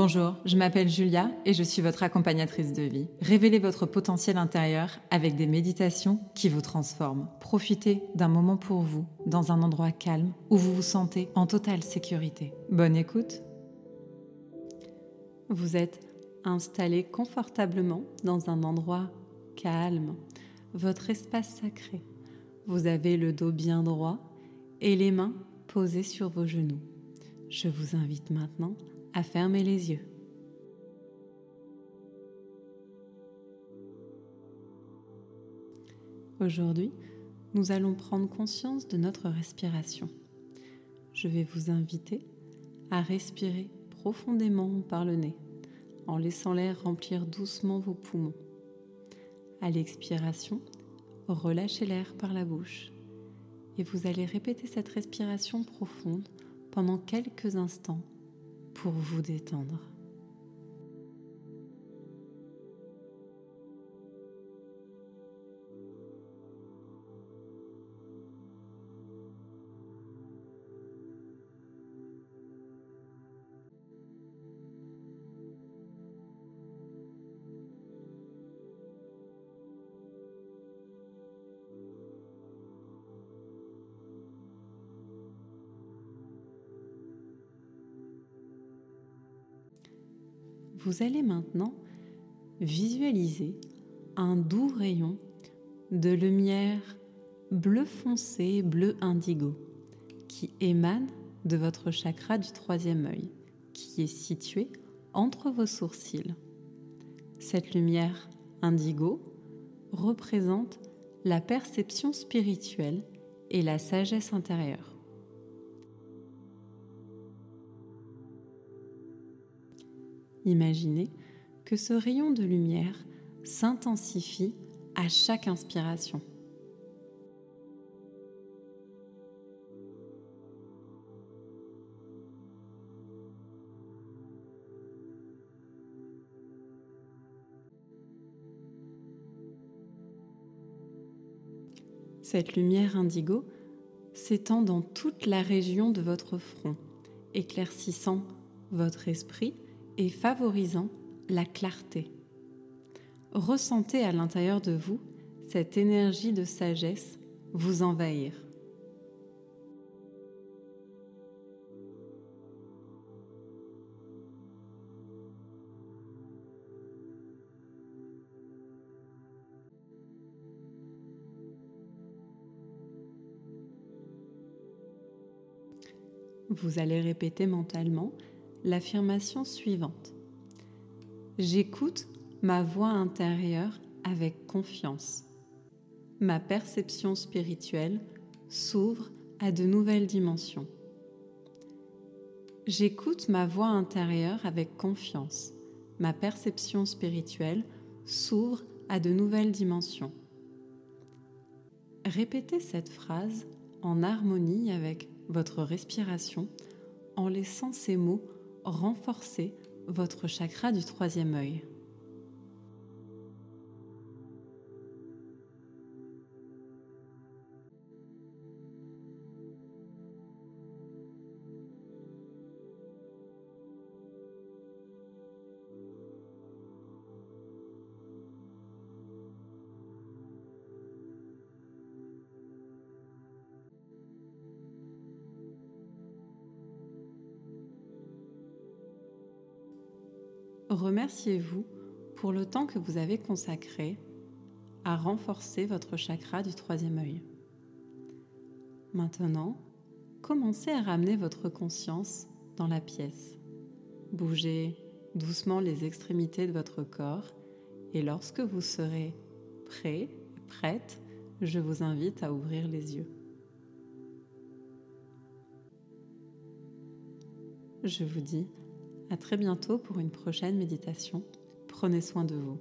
Bonjour, je m'appelle Julia et je suis votre accompagnatrice de vie. Révélez votre potentiel intérieur avec des méditations qui vous transforment. Profitez d'un moment pour vous, dans un endroit calme où vous vous sentez en totale sécurité. Bonne écoute. Vous êtes installé confortablement dans un endroit calme, votre espace sacré. Vous avez le dos bien droit et les mains posées sur vos genoux. Je vous invite maintenant fermer les yeux. Aujourd'hui, nous allons prendre conscience de notre respiration. Je vais vous inviter à respirer profondément par le nez, en laissant l'air remplir doucement vos poumons. À l'expiration, relâchez l'air par la bouche et vous allez répéter cette respiration profonde pendant quelques instants pour vous détendre. Vous allez maintenant visualiser un doux rayon de lumière bleu foncé, bleu indigo, qui émane de votre chakra du troisième œil, qui est situé entre vos sourcils. Cette lumière indigo représente la perception spirituelle et la sagesse intérieure. Imaginez que ce rayon de lumière s'intensifie à chaque inspiration. Cette lumière indigo s'étend dans toute la région de votre front, éclaircissant votre esprit et favorisant la clarté. Ressentez à l'intérieur de vous cette énergie de sagesse vous envahir. Vous allez répéter mentalement l'affirmation suivante. J'écoute ma voix intérieure avec confiance. Ma perception spirituelle s'ouvre à de nouvelles dimensions. J'écoute ma voix intérieure avec confiance. Ma perception spirituelle s'ouvre à de nouvelles dimensions. Répétez cette phrase en harmonie avec votre respiration en laissant ces mots renforcer votre chakra du troisième œil. Remerciez-vous pour le temps que vous avez consacré à renforcer votre chakra du troisième œil. Maintenant, commencez à ramener votre conscience dans la pièce. Bougez doucement les extrémités de votre corps et lorsque vous serez prêt, prête, je vous invite à ouvrir les yeux. Je vous dis à très bientôt pour une prochaine méditation. Prenez soin de vous.